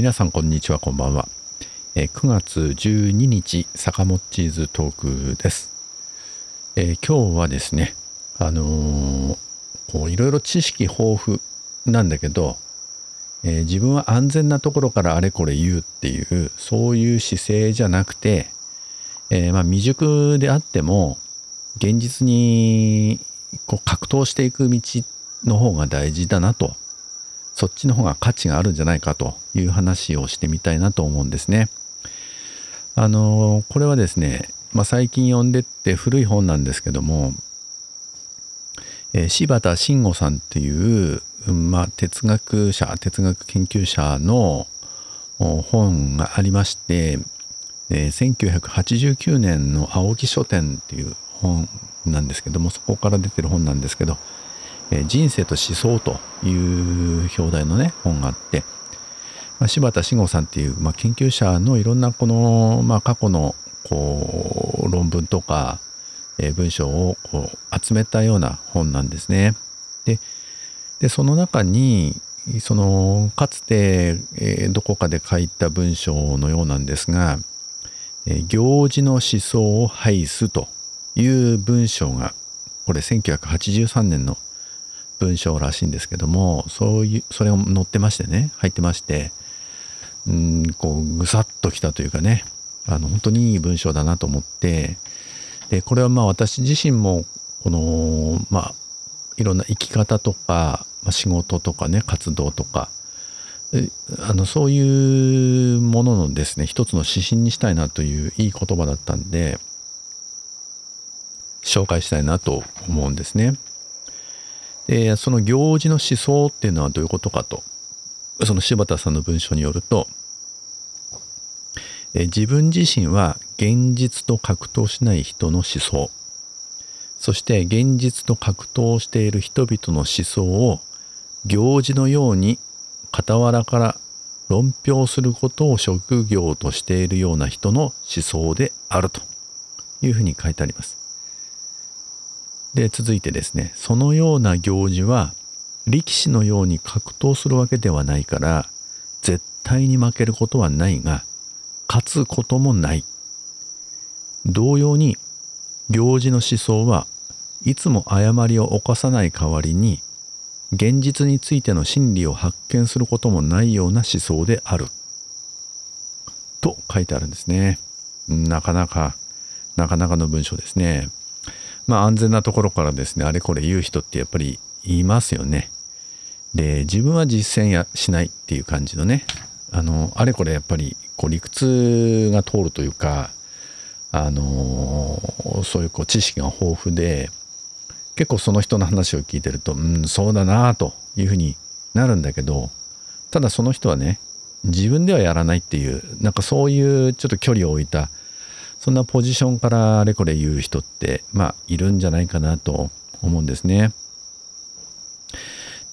皆さんこんにちはこんばんは、えー、9月12日坂本チーズトークです、えー、今日はですねあのー、いろいろ知識豊富なんだけど、え自分は安全なところからあれこれ言うっていうそういう姿勢じゃなくて、えまあ、未熟であっても現実にこう格闘していく道の方が大事だなとそっちの方が価値があるんじゃないかという話をしてみたいなと思うんですね。あのこれはですね、まあ、最近読んでって古い本なんですけども、えー、柴田慎吾さんっていう、まあ、哲学者哲学研究者の本がありまして、えー、1989年の青木書店っていう本なんですけどもそこから出てる本なんですけど人生と思想という表題のね本があって、まあ、柴田慎吾さんっていう、まあ、研究者のいろんなこの、まあ、過去のこう論文とか、え文章をこう集めたような本なんですね。ででその中にそのかつて、え、どこかで書いた文章のようなんですが、え、行事の思想を排すという文章がこれ1983年の文章らしいんですけどもそういうそれが載ってましてね入ってましてうんこうぐさっときたというかねあの本当にいい文章だなと思ってでこれはまあ私自身もこのまあいろんな生き方とか、まあ、仕事とかね活動とかあのそういうもののですね一つの指針にしたいなといういい言葉だったんで紹介したいなと思うんですね。でその行事の思想っていうのはどういうことかとその柴田さんの文章によると自分自身は現実と格闘しない人の思想そして現実と格闘している人々の思想を行事のように傍らから論評することを職業としているような人の思想であるというふうに書いてあります。で続いてですねそのような行事は力士のように格闘するわけではないから絶対に負けることはないが勝つこともない。同様に行事の思想はいつも誤りを犯さない代わりに現実についての真理を発見することもないような思想である。と書いてあるんですね。なかなかなかなかの文章ですね。まあ安全なところからですねあれこれ言う人ってやっぱりいますよね。で自分は実践やしないっていう感じのねあのあれこれやっぱりこう理屈が通るというかあのそういうこう知識が豊富で結構その人の話を聞いてるとうんそうだなというふうになるんだけどただその人はね自分ではやらないっていうなんかそういうちょっと距離を置いたそんなポジションからあれこれ言う人ってまあいるんじゃないかなと思うんですね。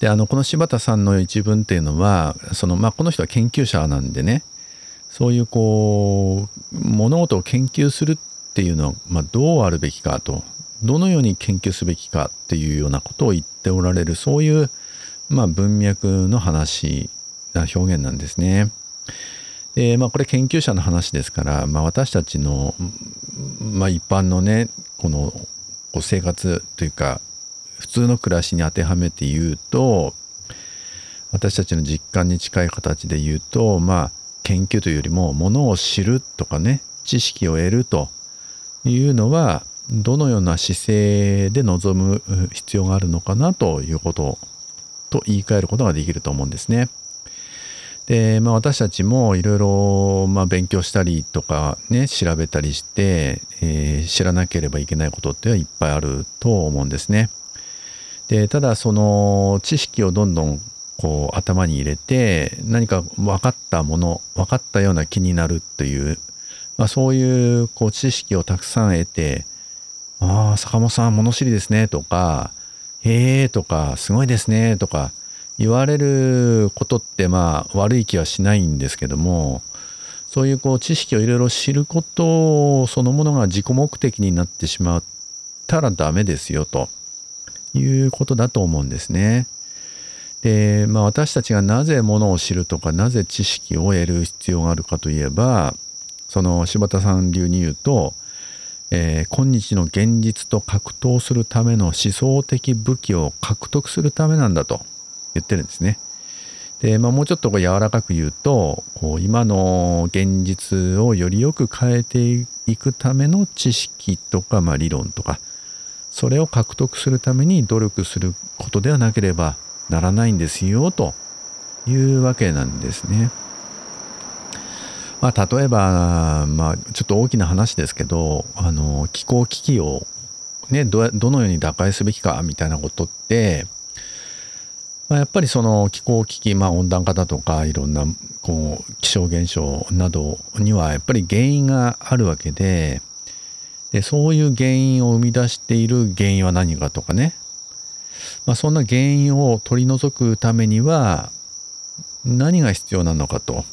であのこの柴田さんの一文っていうのはその、まあ、この人は研究者なんでねそういうこう物事を研究するっていうのは、まあ、どうあるべきかとどのように研究すべきかっていうようなことを言っておられるそういう、まあ、文脈の話な表現なんですね。でまあ、これ研究者の話ですから、まあ、私たちの、まあ、一般のねこの生活というか普通の暮らしに当てはめて言うと私たちの実感に近い形で言うとまあ研究というよりもものを知るとかね知識を得るというのはどのような姿勢で臨む必要があるのかなということと言い換えることができると思うんですね。で、まあ、私たちもいろいろ勉強したりとかね調べたりして、えー、知らなければいけないことっていっぱいあると思うんですね。でただその知識をどんどんこう頭に入れて何か分かったもの分かったような気になるという、まあ、そういうこう知識をたくさん得て「ああ坂本さん物知りですね」とか「へえ」とか「すごいですね」とか言われることってまあ悪い気はしないんですけどもそういうこう知識をいろいろ知ることそのものが自己目的になってしまったらダメですよということだと思うんですね。で、まあ、私たちがなぜものを知るとかなぜ知識を得る必要があるかといえばその柴田さん流に言うと、えー、今日の現実と格闘するための思想的武器を獲得するためなんだと言ってるんですね。で、まあ、もうちょっとこう柔らかく言うとこう今の現実をよりよく変えていくための知識とか、まあ、理論とかそれを獲得するために努力することではなければならないんですよというわけなんですね。まあ、例えば、まあ、ちょっと大きな話ですけどあの気候危機を、ね、どどのように打開すべきかみたいなことって、やっぱりその気候危機、まあ、温暖化だとかいろんなこう気象現象などにはやっぱり原因があるわけででそういう原因を生み出している原因は何かとかねまあ、そんな原因を取り除くためには何が必要なのかと。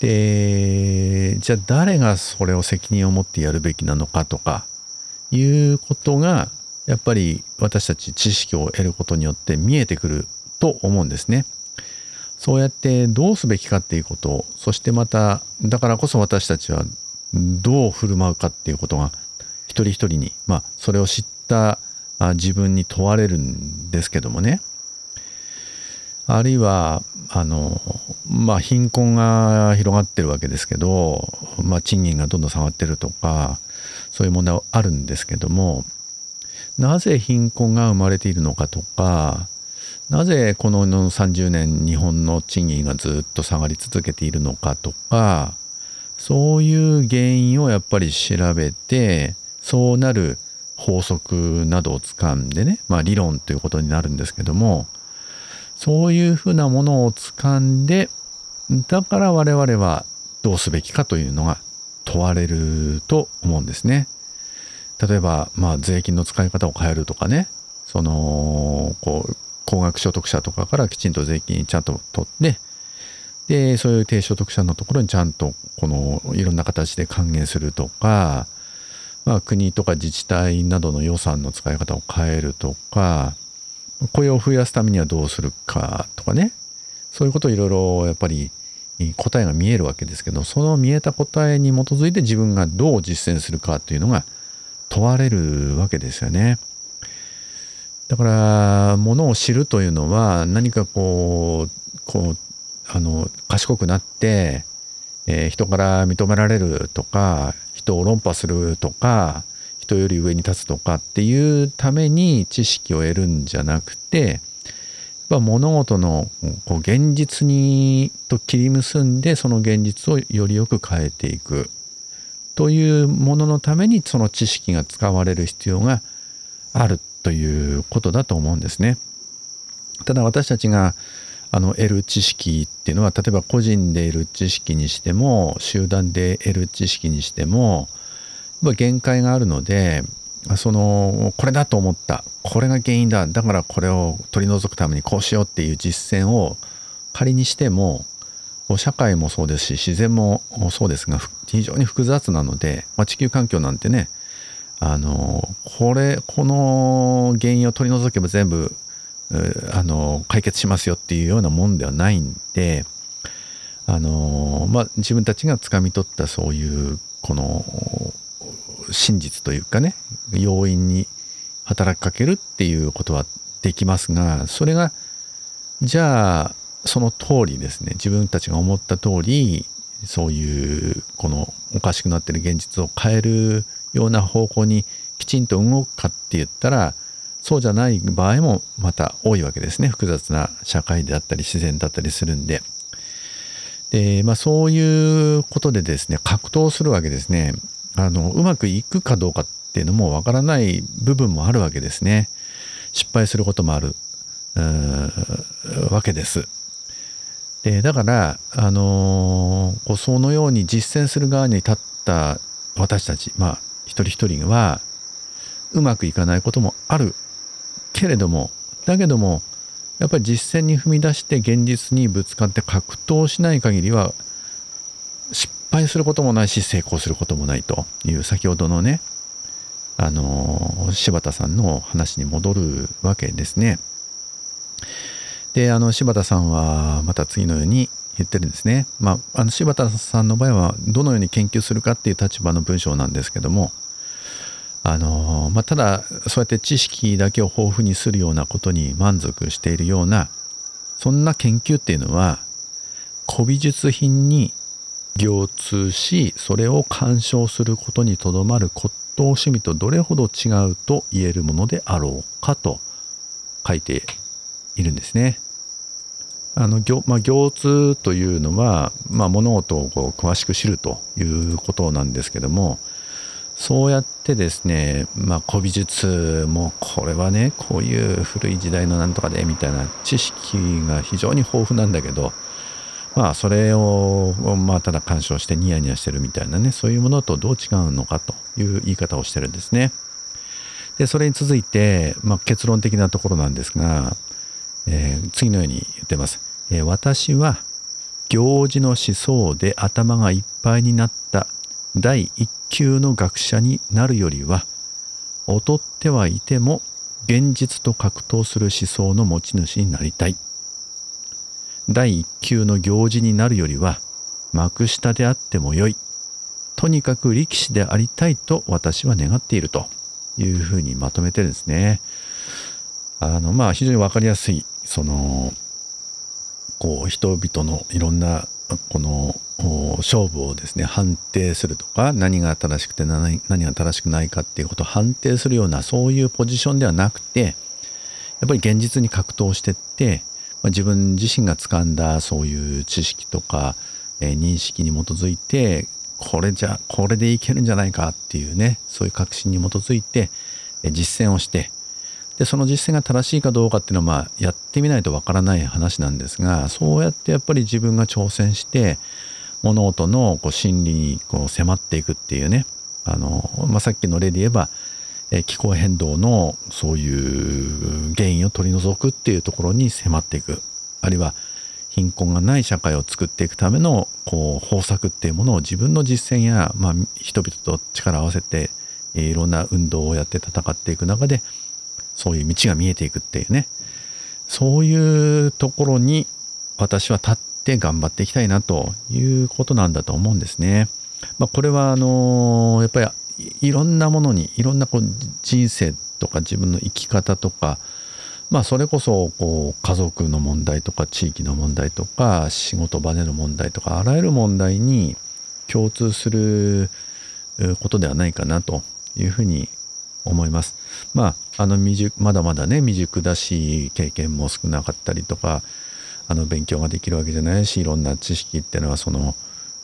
でじゃあ誰がそれを責任を持ってやるべきなのかとかいうことがやっぱり私たち知識を得ることによって見えてくると思うんですね。そうやってどうすべきかっていうことそしてまただからこそ私たちはどう振る舞うかっていうことが一人一人にまあそれを知った自分に問われるんですけどもねあるいはあのまあ貧困が広がってるわけですけど、まあ、賃金がどんどん下がってるとかそういう問題はあるんですけどもなぜ貧困が生まれているのかとかなぜこの30年日本の賃金がずっと下がり続けているのかとかそういう原因をやっぱり調べてそうなる法則などをつかんでね、まあ、理論ということになるんですけどもそういうふうなものをつかんでだから我々はどうすべきかというのが問われると思うんですね。例えば、まあ、税金の使い方を変えるとかね。そのこう高額所得者とかからきちんと税金ちゃんと取って。でそういう低所得者のところにちゃんとこのいろんな形で還元するとか。まあ、国とか自治体などの予算の使い方を変えるとか。雇用を増やすためにはどうするかとかね。そういうことをいろいろやっぱり答えが見えるわけですけどその見えた答えに基づいて自分がどう実践するかというのが問われるわけですよね。だからものを知るというのは何かこうこうあの賢くなって、えー、人から認められるとか人を論破するとか人より上に立つとかっていうために知識を得るんじゃなくてや物事のこう現実にと切り結んでその現実をよりよく変えていくというもののためにその知識が使われる必要があるということだと思うんですね。ただ私たちがあの得る知識っていうのは例えば個人で得る知識にしても集団で得る知識にしても限界があるのでそのこれだと思ったこれが原因だだからこれを取り除くためにこうしようっていう実践を仮にしても社会もそうですし自然もそうですが非常に複雑なので、まあ、地球環境なんてねあのこれこの原因を取り除けば全部あの解決しますよっていうようなもんではないんであの、まあ、自分たちがつかみ取ったそういうこの真実というかね要因に働きかけるっていうことはできますがそれがじゃあその通りですね自分たちが思った通りそういうこのおかしくなってる現実を変えるような方向にきちんと動くかって言ったらそうじゃない場合もまた多いわけですね複雑な社会であったり自然だったりするんで。でまあ、そういうことでですね格闘するわけですねあのうまくいくかどうかっていうのもわからない部分もあるわけですね失敗することもあるわけです。でだから、あのー、そのように実践する側に立った私たち、まあ、一人一人はうまくいかないこともあるけれどもだけどもやっぱり実践に踏み出して現実にぶつかって格闘しない限りは失敗することもないし成功することもないという先ほどのねあの柴田さんの話に戻るわけですね。であの柴田さんはまた次のように言ってるんですね。まあ、あの柴田さんの場合はどのように研究するかっていう立場の文章なんですけどもあの、まあ、ただそうやって知識だけを豊富にするようなことに満足しているようなそんな研究っていうのは古美術品に行通しそれを鑑賞することにとどまる骨董趣味とどれほど違うと言えるものであろうかと書いているんですね。あの行,、まあ、行通というのは、まあ、物事をこう詳しく知るということなんですけどもそうやってですね、まあ、古美術もこれはねこういう古い時代のなんとかでみたいな知識が非常に豊富なんだけどまあそれをまあただ鑑賞してニヤニヤしてるみたいなねそういうものとどう違うのかという言い方をしてるんですね。でそれに続いて、まあ、結論的なところなんですが、えー、次のように言ってます。え、私は行事の思想で頭がいっぱいになった第一級の学者になるよりは劣ってはいても現実と格闘する思想の持ち主になりたい。第一級の行事になるよりは幕下であってもよい。とにかく力士でありたいと私は願っていると。いうふうにまとめてですね。あのまあ非常に分かりやすいそのこう人々のいろんなこの勝負をですね判定するとか何が正しくて何が正しくないかっていうことを判定するようなそういうポジションではなくてやっぱり現実に格闘してって、まあ、自分自身が掴んだそういう知識とか、えー、認識に基づいてこれじゃこれでいけるんじゃないかっていうねそういう確信に基づいて、え、実践をしてでその実践が正しいかどうかっていうのはまあやってみないとわからない話なんですがそうやってやっぱり自分が挑戦して物事のこう真理にこう迫っていくっていうねあの、まあ、さっきの例で言えば、え気候変動のそういう原因を取り除くっていうところに迫っていく。あるいは貧困がない社会を作っていくためのこう方策っていうものを自分の実践や、まあ、人々と力を合わせていろんな運動をやって戦っていく中でそういう道が見えていくっていうねそういうところに私は立って頑張っていきたいなということなんだと思うんですね。まあ、これはあのやっぱりいろんなものにいろんなこう人生とか自分の生き方とかまあそれこそこう家族の問題とか地域の問題とか仕事場での問題とかあらゆる問題に共通することではないかなというふうに思います。まあ、あの未熟まだまだね未熟だし経験も少なかったりとかあの勉強ができるわけじゃないしいろんな知識っていうのはその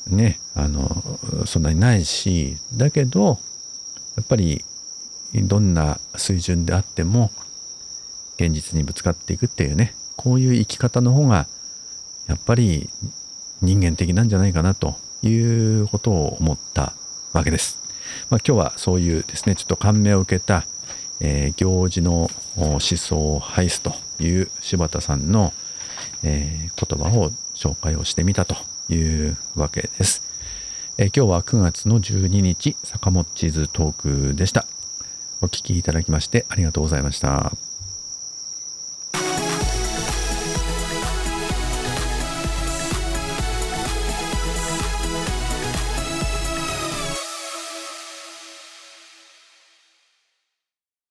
ねあのそんなにないしだけどやっぱりどんな水準であっても現実にぶつかっていくっていうねこういう生き方の方がやっぱり人間的なんじゃないかなということを思ったわけです。まあ、今日はそういうですねちょっと感銘を受けた、えー、行事の思想を排すという柴田さんの、えー、言葉を紹介をしてみたというわけです。えー、今日は9月の12日坂本地図トークでした。お聴きいただきましてありがとうございました。